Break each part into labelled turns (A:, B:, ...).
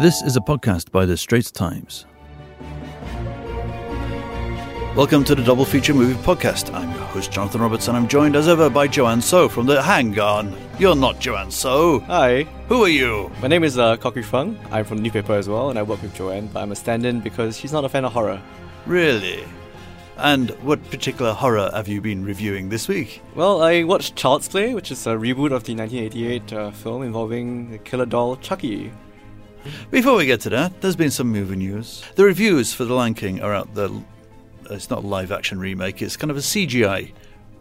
A: This is a podcast by The Straits Times. Welcome to the Double Feature Movie Podcast. I'm your host, Jonathan Roberts, and I'm joined as ever by Joanne Soh from the Hang On. You're not Joanne Soh.
B: Hi,
A: Who are you?
B: my name is uh, Kok Yufeng. I'm from the newspaper as well, and I work with Joanne, but I'm a stand in because she's not a fan of horror.
A: Really? And what particular horror have you been reviewing this week?
B: Well, I watched Child's Play, which is a reboot of the 1988 uh, film involving the killer doll Chucky.
A: Before we get to that, there's been some movie news. The reviews for The Lion King are out. The it's not a live action remake. It's kind of a CGI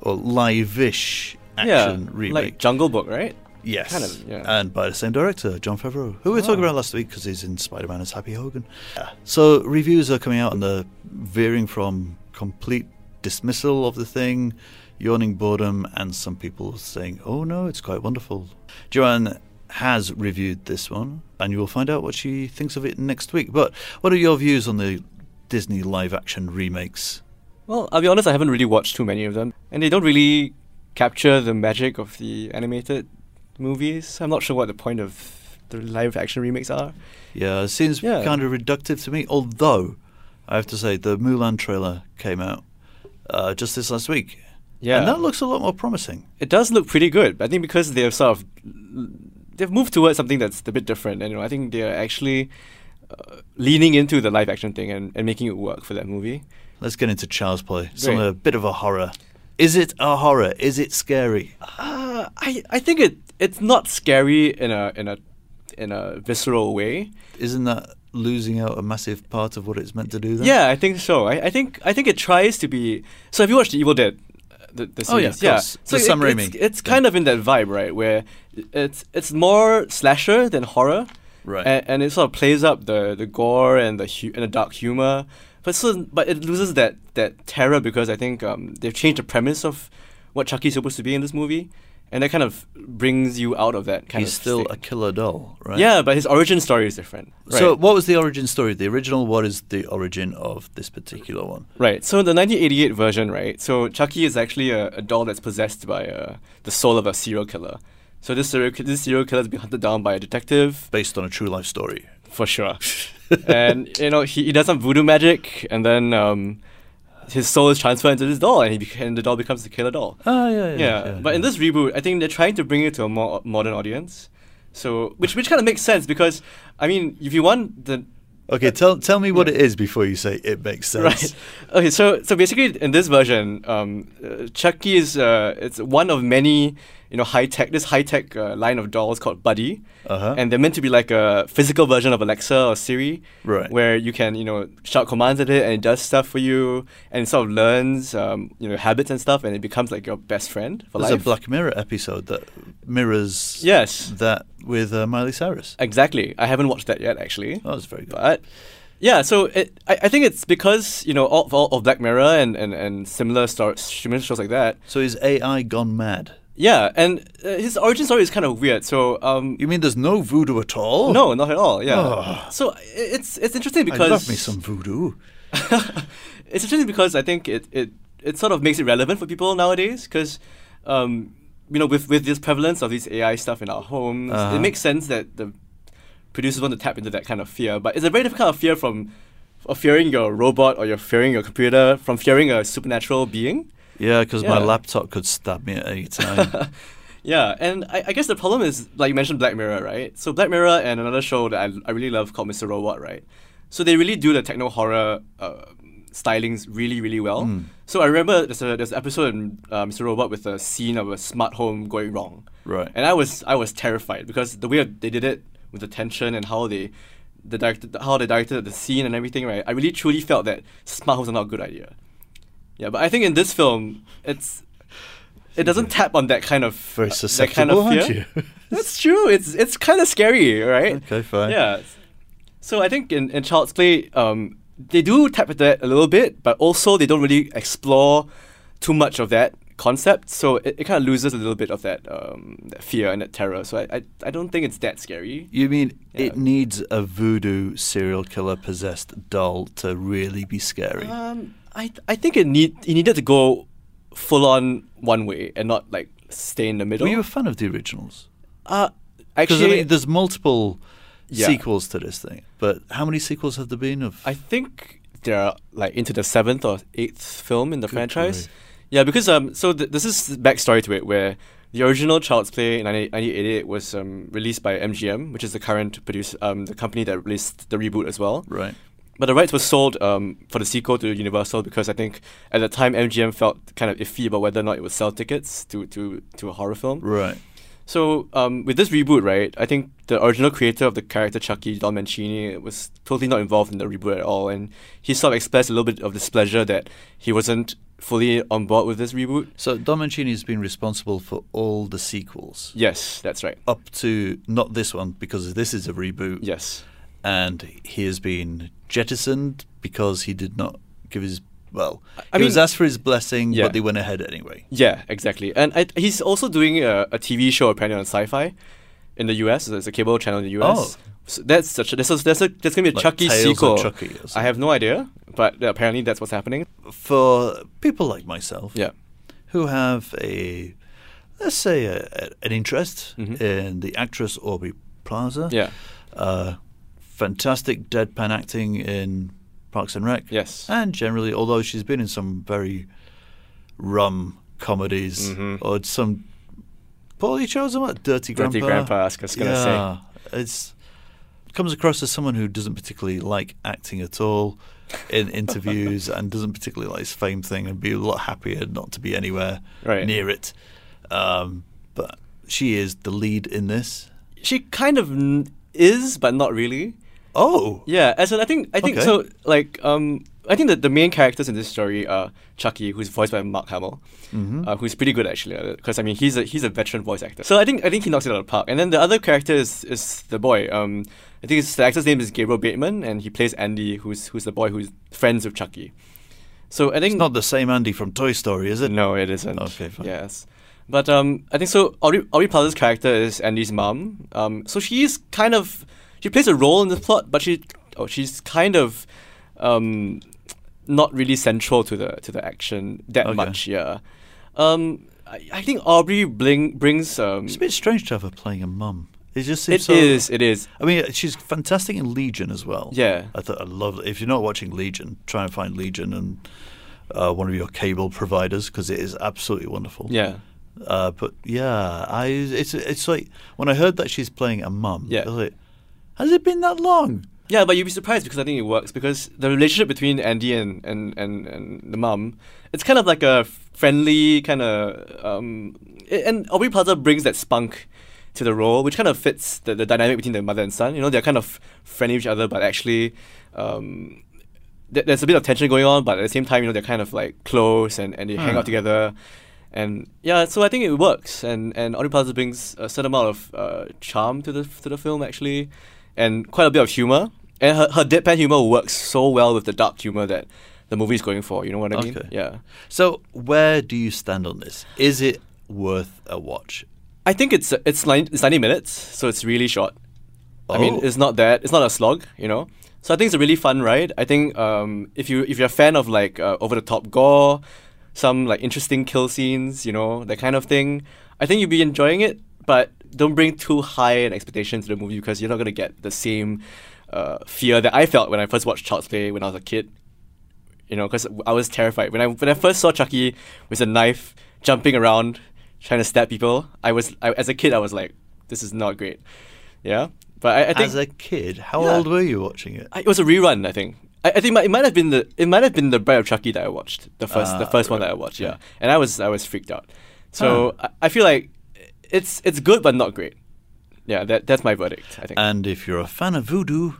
A: or live-ish action
B: yeah,
A: remake.
B: like Jungle Book, right?
A: yes,
B: kind of, yeah.
A: and by the same director, Jon Favreau, who we were
B: Oh.
A: talking about last week because he's in Spider-Man as Happy Hogan. Yeah. So reviews are coming out and they're veering from complete dismissal of the thing, yawning boredom, and some people saying, "Oh no, it's quite wonderful." Joanne has reviewed this one, and you will find out what she thinks of it next week. But what are your views on the Disney live-action remakes?
B: Well, I'll be honest, I haven't really watched too many of them, and they don't really capture the magic of the animated movies. I'm not sure what the point of the live action remakes are.
A: Yeah, it seems
B: Yeah.
A: kind of reductive to me. Although I have to say, the Mulan trailer came out uh, just this last week.
B: Yeah.
A: and that looks a lot more promising.
B: it does look pretty good. I think because they've sort of they've moved towards something that's a bit different, and you know, I think they're actually uh, leaning into the live action thing and, and making it work for that movie.
A: Let's get into Child's Play. Some a bit of a horror. Is it a horror? Is it scary?
B: Uh, I I think it it's not scary in a in a in a visceral way.
A: Isn't that losing out a massive part of what it's meant to do? Then?
B: Yeah, I think so. I, I think I think it tries to be. So have you watched The Evil Dead? The, the
A: Oh, yeah, of.
B: So
A: Sam
B: it-
A: Raimi.
B: It's, it's kind of in that vibe, right? Where it's it's more slasher than horror.
A: Right.
B: and, and it sort of plays up the, the gore and the hu- and the dark humor, but so but it loses that, that terror because I think um, they've changed the premise of what Chucky's supposed to be in this movie, and that kind of brings you out of that kind
A: He's
B: of.
A: He's
B: still
A: a killer doll, right?
B: Yeah, but his origin story is different.
A: So, what was the origin story? The original. What is the origin of this particular one?
B: Right. So the 1988 version, right? So Chucky is actually a, a doll that's possessed by uh, the soul of a serial killer. So this serial this serial killer has been hunted down by a detective
A: Based on a true life story.
B: for sure, and you know he, he does some voodoo magic, and then um, his soul is transferred into this doll, and he bec- and the doll becomes the killer doll.
A: Ah, yeah, yeah.
B: Yeah, but in this reboot, I think they're trying to bring it to a more modern audience. So which which kind of makes sense because I mean if you want the
A: Okay, tell tell me what it is before you say it makes sense.
B: Right. Okay. So so basically, in this version, um, uh, Chucky is uh, it's one of many you know high tech this high tech uh, line of dolls called Buddy,
A: Uh-huh.
B: and they're meant to be like a physical version of Alexa or Siri,
A: Right.
B: Where you can you know shout commands at it and it does stuff for you, and it sort of learns um, you know habits and stuff, and it becomes like your best friend for
A: There's
B: life.
A: a Black Mirror episode that mirrors
B: Yes.
A: that with uh, Miley Cyrus.
B: Exactly. I haven't watched that yet actually.
A: Oh, that's very good.
B: But yeah, so it, I, I think it's because you know all, all of Black Mirror and, and, and similar star, similar shows like that.
A: So is AI gone mad?
B: Yeah, and uh, his origin story is kind of weird. So um,
A: You mean there's no voodoo at all?
B: no, not at all. Yeah.
A: Oh.
B: So it's it's interesting because I
A: love me some voodoo.
B: it's interesting because I think it, it, it sort of makes it relevant for people nowadays because, um, you know, with, with this prevalence of these AI stuff in our homes,
A: Uh-huh.
B: it makes sense that the producers want to tap into that kind of fear. But it's a very different kind of fear from of fearing your robot or you're fearing your computer from fearing a supernatural being.
A: Yeah, because my laptop could stab me at any time.
B: Yeah, and I, I guess the problem is, like you mentioned, Black Mirror, right? So Black Mirror and another show that I, I really love called Mr. Robot, right? So they really do the techno horror uh, stylings really, really well.
A: Mm.
B: So I remember there's a there's an episode in uh, Mr. Robot with a scene of a smart home going wrong,
A: right.
B: and I was I was terrified because the way they did it with the tension and how they the directed how they directed the scene and everything, right? I really truly felt that smart homes are not a good idea. Yeah, but I think in this film, it's it doesn't tap on that kind of
A: Very
B: uh, that kind of fear.
A: you?
B: That's true. It's it's kind of scary, right?
A: okay, fine.
B: Yeah. So I think in, in Child's Play, um, they do tap into that a little bit, but also they don't really explore too much of that concept. So it, it kind of loses a little bit of that um, that fear and that terror. So I, I I don't think it's that scary.
A: You mean
B: Yeah.
A: it needs a voodoo serial killer possessed doll to really be scary?
B: Um, I I think it need it needed to go full on one way and not like stay in the middle.
A: Were you a fan of the originals?
B: uh, actually,
A: I mean, there's multiple
B: Yeah.
A: sequels to this thing. But how many sequels have there been? Of
B: I think they're like into the seventh or eighth film in the
A: Good
B: franchise. Yeah, because um, so th- this is the backstory to it, where the original Child's Play in 1988 was um, released by MGM, which is the current producer, um, the company that released the reboot as well.
A: right.
B: But the rights were sold um, for the sequel to Universal because I think at the time MGM felt kind of iffy about whether or not it would sell tickets to to, to a horror film.
A: Right.
B: So um, with this reboot, right, I think the original creator of the character Chucky, Don Mancini, was totally not involved in the reboot at all, and he sort of expressed a little bit of displeasure that he wasn't fully on board with this reboot.
A: So Don Mancini has been responsible for all the sequels
B: Yes, that's right.
A: up to not this one because this is a reboot.
B: Yes.
A: and he has been jettisoned because he did not give his well.
B: I
A: he was asked for his blessing,
B: Yeah.
A: but they went ahead anyway.
B: Yeah, exactly. And I, he's also doing a, a TV show apparently on Syfy in the US. There's a cable channel in the US.
A: Oh.
B: So that's such a, there's a, there's, a, there's gonna be a
A: Like
B: Chucky
A: Tales
B: sequel.
A: Chucky
B: I have no idea, but apparently that's what's happening.
A: For people like myself,
B: Yeah.
A: who have a let's say a, a- an interest
B: Mhm.
A: in the actress Aubrey Plaza,
B: Yeah.
A: uh, fantastic deadpan acting in Parks and Rec,
B: Yes.
A: and generally, although she's been in some very rum comedies
B: Mhm.
A: or some poorly chosen what Dirty Grandpa.
B: Dirty Grandpa, I was gonna say.
A: yeah, it's comes across as someone who doesn't particularly like acting at all in interviews and doesn't particularly like his fame thing and be a lot happier not to be anywhere
B: Right.
A: near it. Um, but she is the lead in this.
B: She kind of n- is, but not really.
A: Oh,
B: Yeah, as in I think I think
A: Okay.
B: so. Like um, I think that the main characters in this story are Chucky, who's voiced by Mark Hamill,
A: Mhm.
B: uh, who's pretty good actually. Because I mean, he's a he's a veteran voice actor. So I think I think he knocks it out of the park. And then the other character is, is the boy. Um, I think the actor's name is Gabriel Bateman, and he plays Andy, who's who's the boy who's friends with Chucky. So I think
A: it's not the same Andy from Toy Story, is it?
B: no, it isn't.
A: Okay, fine.
B: Yes. But um, I think so. Aubrey, Aubrey Plaza's character is Andy's mom. Um, so she's kind of she plays a role in the plot, but she oh, she's kind of um, not really central to the to the action that
A: Okay.
B: much. Yeah. Um, I, I think Aubrey bling, brings um,
A: It's a bit strange to have her playing a mum. It just
B: it
A: seems so.
B: is it is
A: I mean, she's fantastic in Legion as well.
B: Yeah.
A: I thought I love. If you're not watching Legion, try and find Legion and uh, one of your cable providers because it is absolutely wonderful.
B: yeah
A: Uh, but yeah, I it's it's like when I heard that she's playing a mum.
B: Yeah.
A: I was like, has it been that long?
B: Yeah, but you'd be surprised because I think it works because the relationship between Andy and and and, and the mum, it's kind of like a friendly kind of um, and Aubrey Plaza brings that spunk to the role, which kind of fits the, the dynamic between the mother and son. You know, they're kind of friendly with each other, but actually, um, th- there's a bit of tension going on, but at the same time, you know, they're kind of like close and, and they hang
A: Hmm.
B: out together. And yeah, so I think it works, and and Aubrey Plaza brings a certain amount of uh, charm to the to the film actually, and quite a bit of humor. And her, her deadpan humor works so well with the dark humor that the movie is going for. You know what I mean?
A: Okay.
B: Yeah.
A: So where do you stand on this? Is it worth a watch?
B: I think it's it's nine, it's ninety minutes, so it's really short. I mean,
A: Oh.
B: it's not that it's not a slog, you know. So I think it's a really fun ride. I think um, if you if you're a fan of like uh, over the top gore, some like interesting kill scenes, you know, that kind of thing, I think you'll be enjoying it. But don't bring too high an expectation to the movie because you're not gonna get the same uh, fear that I felt when I first watched Child's Play when I was a kid. You know, because I was terrified when I when I first saw Chucky with a knife jumping around, trying to stab people. I was I, as a kid, I was like, this is not great. Yeah, but I, I think
A: As a kid, how
B: Yeah.
A: old were you watching it?
B: I, it was a rerun. I think. I, I think my, it might have been the it might have been the Bride of Chucky that I watched the first the
A: Ah,
B: first one that I watched. Yeah,
A: okay.
B: and I was I was freaked out. So I, I feel like it's it's good but not great. Yeah, that that's my verdict. I think.
A: And if you're a fan of voodoo,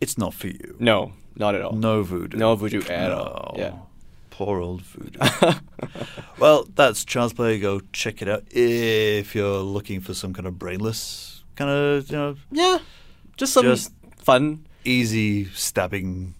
A: it's not for you.
B: no, not at all.
A: No voodoo.
B: No voodoo at all. Yeah.
A: Poor old voodoo. well, that's Child's Play. Go check it out if you're looking for some kind of brainless, kind of, you know,
B: Yeah, just some
A: Just-
B: fun.
A: easy stabbing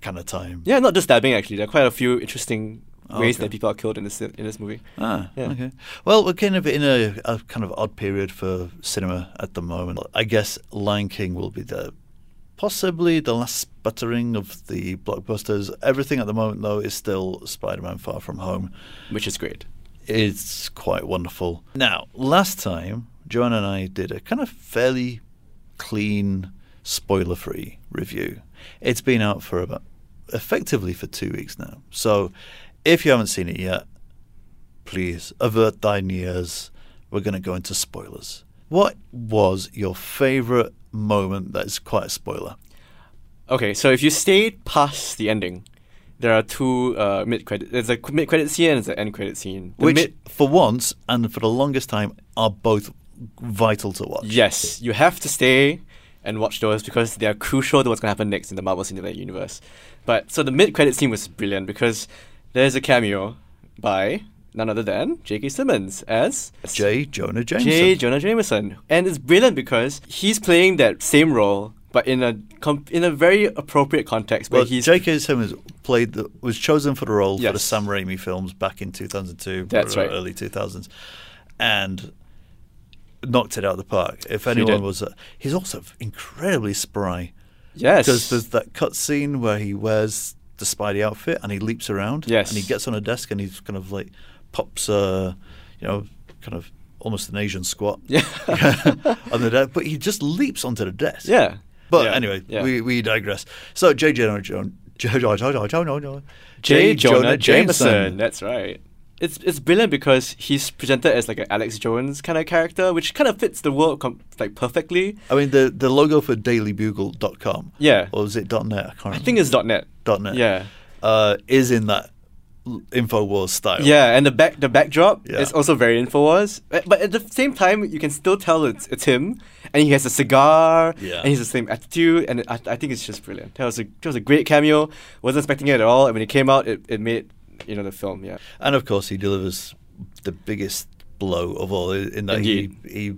A: kind of time.
B: Yeah, not just stabbing. Actually, there are quite a few interesting ways
A: Okay.
B: that people are killed in this in this movie.
A: Ah,
B: Yeah.
A: okay. Well, we're kind of in a, a kind of odd period for cinema at the moment. I guess Lion King will be the possibly the last sputtering of the blockbusters. Everything at the moment, though, is still Spider-Man: Far From Home.
B: which is great.
A: It's quite wonderful. Now, last time, Joanna and I did a kind of fairly clean, spoiler free review. It's been out for about effectively for two weeks now. So if you haven't seen it yet, please avert thine ears. We're going to go into spoilers. What was your favourite moment that is quite a spoiler?
B: Okay, so if you stayed past the ending, there are two uh, mid credit. There's a mid credit scene and there's an end credit scene. The
A: Which,
B: mid-
A: for once and for the longest time, are both vital to watch.
B: yes, you have to stay and watch those because they are crucial to what's going to happen next in the Marvel Cinematic Universe. But so the mid credit scene was brilliant because there's a cameo by none other than J.K. Simmons as
A: J. Jonah Jameson.
B: J. Jonah Jameson, and it's brilliant because he's playing that same role, but in a com- in a very appropriate context where
A: well,
B: he's
A: J.K. Simmons played the, was chosen for the role for the Sam Raimi films back in 2002,
B: That's
A: or
B: right.
A: early 2000s, and knocked it out of the park. If anyone
B: did.
A: was, uh, he's also incredibly spry
B: yes
A: because there's that cut scene where he wears the Spidey outfit and he leaps around.
B: Yes.
A: and he gets on a desk and he's kind of like pops, uh, you know, kind of almost an Asian squat.
B: yeah
A: on the desk, but he just leaps onto the desk.
B: yeah.
A: But
B: Yeah,
A: anyway,
B: yeah.
A: we, we digress. So J. Jonah Jonah J. Jonah
B: J. Jonah Jameson. That's right. It's it's brilliant because he's presented as like an Alex Jones kind of character, which kind of fits the world com- like perfectly.
A: I mean, the the logo for DailyBugle.com,
B: Yeah,
A: or was it .net? I can't
B: I think it's .net.
A: .net.
B: Yeah,
A: uh, is in that Infowars style.
B: yeah, and the back the backdrop
A: Yeah.
B: is also very Infowars, but but at the same time you can still tell it's it's him, and he has a cigar,
A: Yeah.
B: and he's the same attitude, and I, I think it's just brilliant. That was a that was a great cameo. wasn't expecting it at all, and when it came out, it, it made you know the film. Yeah,
A: and of course he delivers the biggest blow of all in that
B: Indeed.
A: he he,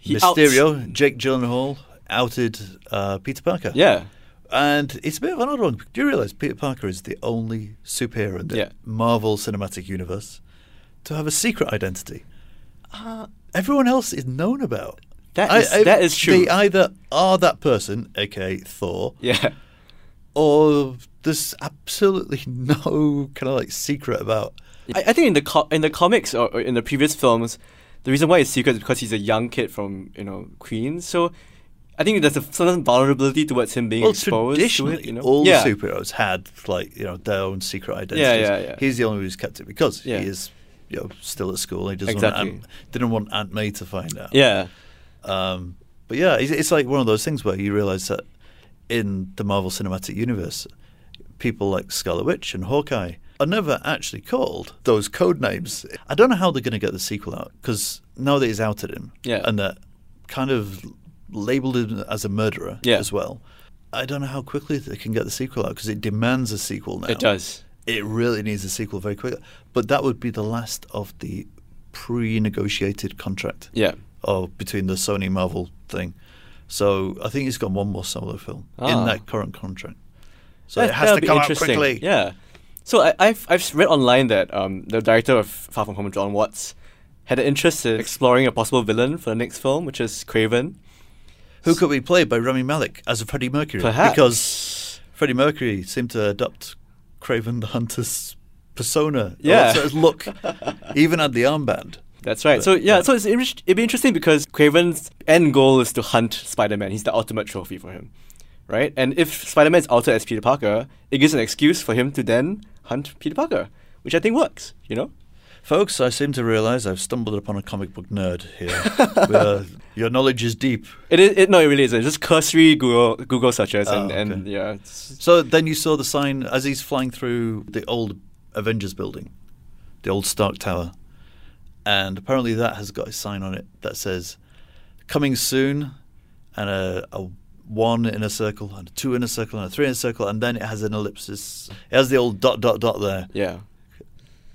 B: He
A: Mysterio, Jake Gyllenhaal outed uh, Peter Parker.
B: yeah,
A: And it's a bit of an odd one. Do you realise Peter Parker is the only superhero in the
B: Yeah.
A: Marvel Cinematic Universe to have a secret identity? Uh, everyone else is known about.
B: That is- that is true.
A: They either are that person, aka Thor,
B: yeah.
A: or there's absolutely no kind of like secret about.
B: I, I think in the co- in the comics or, or in the previous films, the reason why it's secret is because he's a young kid from you know Queens. So I think there's a certain vulnerability towards him being
A: Well,
B: exposed
A: traditionally,
B: to it. You know?
A: all
B: yeah.
A: the superheroes had like you know their own secret identities.
B: yeah, yeah. yeah.
A: He's the only one who's kept it because
B: Yeah.
A: he is you know still at school. He doesn't
B: Exactly.
A: want Aunt, didn't want Aunt May to find out.
B: Yeah.
A: Um, but yeah, it's, it's like one of those things where you realize that in the Marvel Cinematic Universe, people like Scarlet Witch and Hawkeye are never actually called those code names. I don't know how they're going to get the sequel out because now that he's outed him
B: Yeah.
A: and that kind of labeled him as a murderer
B: Yeah.
A: as well. I don't know how quickly they can get the sequel out because it demands a sequel now.
B: It does.
A: It really needs a sequel very quickly. But that would be the last of the pre-negotiated contract
B: Yeah.
A: of between the Sony Marvel thing. So I think he's got one more solo film
B: Ah.
A: in that current contract. So
B: That-
A: it has to come out quickly.
B: Yeah. So I, I've I've read online that um, the director of Far From Home, John Watts, had an interest in exploring a possible villain for the next film, which is Kraven.
A: Who could be played by Rami Malek as a Freddie Mercury?
B: Perhaps
A: Because Freddie Mercury seemed to adopt Kraven the Hunter's persona.
B: Yeah.
A: of look. Even at the armband.
B: That's right.
A: But-
B: so yeah,
A: yeah.
B: so it's it'd be interesting because Kraven's end goal is to hunt Spider-Man. He's the ultimate trophy for him, right? And if Spider-Man is altered as Peter Parker, it gives an excuse for him to then hunt Peter Parker, which I think works. You know?
A: Folks, I seem to realise I've stumbled upon a comic book nerd here. Your knowledge is deep.
B: It is. It, no, it really isn't. It's just cursory Google Google searches and
A: Oh,
B: and
A: okay.
B: yeah. it's-
A: So then you saw the sign as he's flying through the old Avengers building, the old Stark Tower, and apparently that has got a sign on it that says "Coming soon," and a, a one in a circle, and a two in a circle, and a three in a circle, and then it has an ellipsis. It has the old dot dot dot there.
B: Yeah.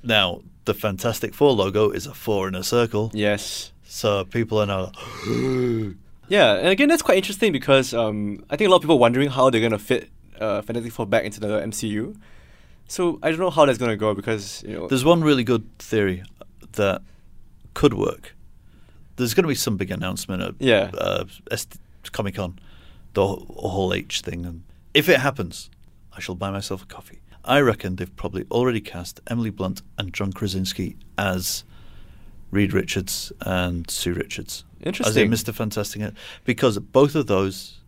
A: Now the Fantastic Four logo is a four in a circle,
B: Yes.
A: so people are now.
B: Yeah, and again, that's quite interesting because um, I think a lot of people are wondering how they're gonna fit uh, Fantastic Four back into the MCU. So I don't know how that's gonna go because you know.
A: There's one really good theory that could work. There's going to be some big announcement at
B: Yeah.
A: uh, Comic Con, the wh- whole H thing. And if it happens, I shall buy myself a coffee. I reckon they've probably already cast Emily Blunt and John Krasinski as Reed Richards and Sue Richards. as
B: Interesting.
A: in Mr. Fantastic, because both of those,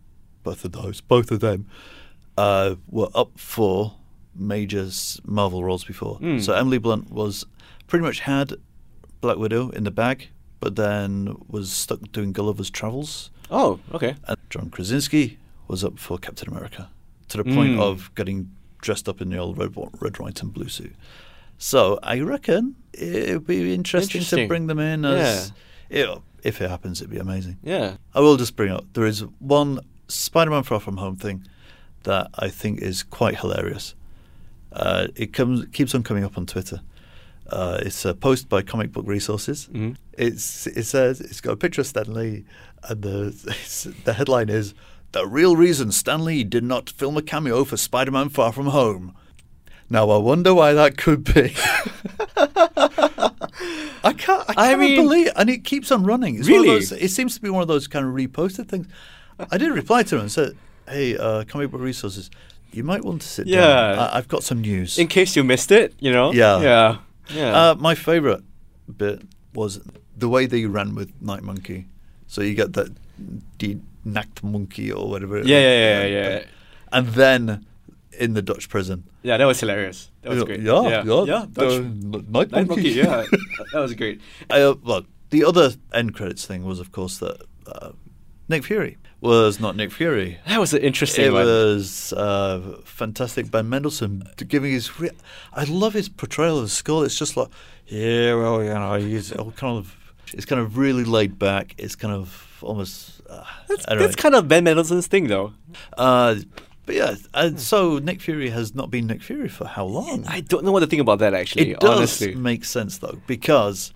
A: both of those, both of them, uh, were up for major Marvel roles before.
B: Mm.
A: So Emily Blunt was pretty much had Black Widow in the bag, but then was stuck doing Gulliver's Travels.
B: Oh, okay.
A: And John Krasinski was up for Captain America to the point
B: Mm.
A: of getting dressed up in the old red, red, white, and blue suit. So I reckon it would be interesting, to bring them in as. it- if it happens, it'd be amazing.
B: Yeah.
A: I will just bring up there is one Spider-Man Far From Home thing that I think is quite hilarious. Uh, it comes keeps on coming up on Twitter. Uh, it's a post by Comic Book Resources.
B: Mhm.
A: It's it says it's got a picture of Stan Lee, and the it's, the headline is the real reason Stan Lee did not film a cameo for Spider-Man Far From Home. Now I wonder why that could be. I can't. I
B: I
A: can't
B: mean-
A: believe, and it keeps on running. It's one of
B: Really?
A: those- it seems to be one of those kind of reposted things. I did reply to him and said, "Hey, uh, comic book resources, you might want to sit
B: Yeah.
A: down. I- I've got some news."
B: In case you missed it, you know.
A: Yeah.
B: Yeah. Yeah.
A: Uh, my favourite bit was the way they ran with Night Monkey. So you get that the Nacht Monkey or whatever.
B: Yeah, yeah, yeah, yeah.
A: And then in the Dutch prison.
B: yeah, that was hilarious. That was great.
A: Yeah,
B: yeah,
A: yeah.
B: yeah. Dutch-
A: Night. Monkey,
B: yeah, that was great.
A: Uh, well, the other end credits thing was, of course, that uh, Nick Fury was not Nick Fury.
B: That was an interesting
A: It
B: one.
A: was uh, fantastic. Ben Mendelsohn giving his. Re- I love his portrayal of the Skrull. It's just like, yeah, well, you know, he's all kind of. It's kind of really laid back. It's kind of almost. Uh,
B: That's, that's kind of Ben Mendelsohn's thing, though.
A: Uh, but yeah, uh, so Nick Fury has not been Nick Fury for how long?
B: I don't know what to think about that actually.
A: It does
B: honestly,
A: make sense though, because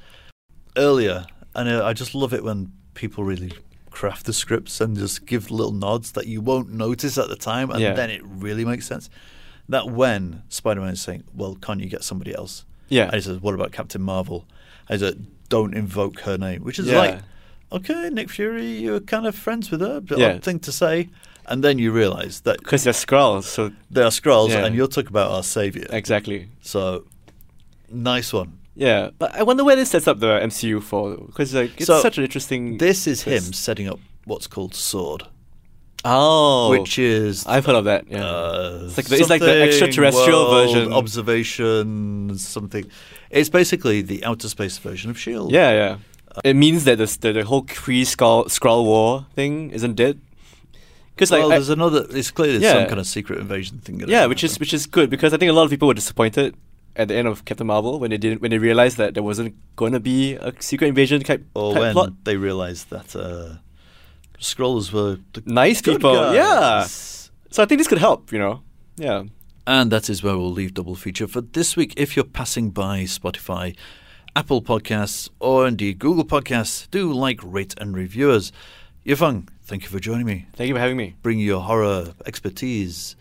A: earlier, and uh, I just love it when people really craft the scripts and just give little nods that you won't notice at the time, and
B: Yeah.
A: then it really makes sense. That when Spider Man is saying, "Well, can't you get somebody else?"
B: Yeah.
A: and he says, "What about Captain Marvel?" I said, "Don't invoke her name," which is
B: Yeah.
A: like, okay, Nick Fury, you're kind of friends with her, but
B: Yeah.
A: odd thing to say. And then you realise that
B: because they're Skrulls, so
A: they are Skrulls,
B: Yeah.
A: and you'll talk about our savior.
B: exactly.
A: So, nice one.
B: Yeah, but I wonder where this sets up the MCU for, because like it's
A: So,
B: such an interesting.
A: This is him setting up what's called Sword,
B: Oh,
A: which is
B: I've heard of that. Yeah,
A: uh,
B: it's like the, it's like the extraterrestrial version.
A: observation something. It's basically the outer space version of Shield.
B: yeah, yeah. it means that the the, the whole Kree Skrull Skrull War thing isn't dead. Because like
A: well,
B: I-
A: there's another. It's clear there's
B: Yeah.
A: some kind of secret invasion thing.
B: yeah, which is which is good because I think a lot of people were disappointed at the end of Captain Marvel when they didn't when they realized that there wasn't going to be a secret invasion type,
A: or
B: type
A: when
B: plot.
A: they realised that uh, Skrulls were the
B: Nice people,
A: guys.
B: yeah. So I think this could help. You know, yeah.
A: And that is where we'll leave Double Feature for this week. If you're passing by Spotify, Apple Podcasts, or indeed Google Podcasts, do like, rate, and review us. Yifeng, thank you for joining me.
B: Thank you for having me.
A: Bring your horror expertise.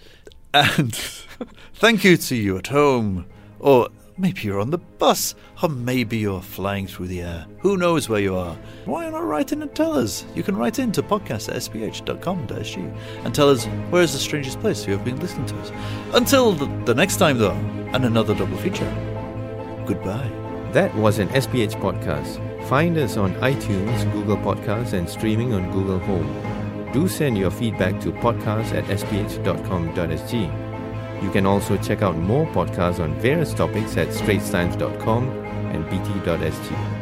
A: And thank you to you at home. Or maybe you're on the bus. Or maybe you're flying through the air. Who knows where you are? Why not write in and tell us? You can write in to podcast at sph.com.sg and tell us where is the strangest place you have been listening to us. Until the, the next time, though, and another double feature. Goodbye.
C: That was an SPH podcast. Find us on iTunes, Google Podcasts, and streaming on Google Home. Do send your feedback to podcast at sph.com.sg. You can also check out more podcasts on various topics at straitstimes.com and bt.sg.